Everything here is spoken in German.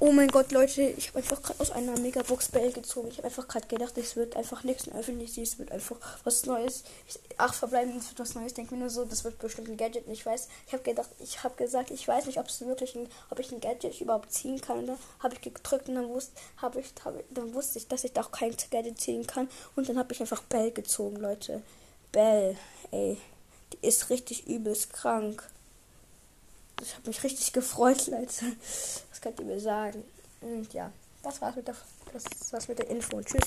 Oh mein Gott, Leute, ich habe einfach gerade aus einer Megabox Bell gezogen. Ich habe einfach gerade gedacht, es wird einfach nichts öffentlich, es wird einfach was Neues. Ich, ach, verbleiben, es wird was Neues. Denke mir nur so, das wird bestimmt ein Gadget. Ich weiß, ich habe gedacht, ich habe gesagt, ich weiß nicht, ob es wirklich ein, ob ich ein Gadget überhaupt ziehen kann. Da habe ich gedrückt und dann wusste, hab ich, hab, dann wusste ich, dass ich da auch kein Gadget ziehen kann. Und dann habe ich einfach Bell gezogen, Leute. Bell, ey, die ist richtig übelst krank. Ich habe mich richtig gefreut, Leute. Was könnt ihr mir sagen? Und ja, das war's mit der, das war's mit der Info. Tschüss.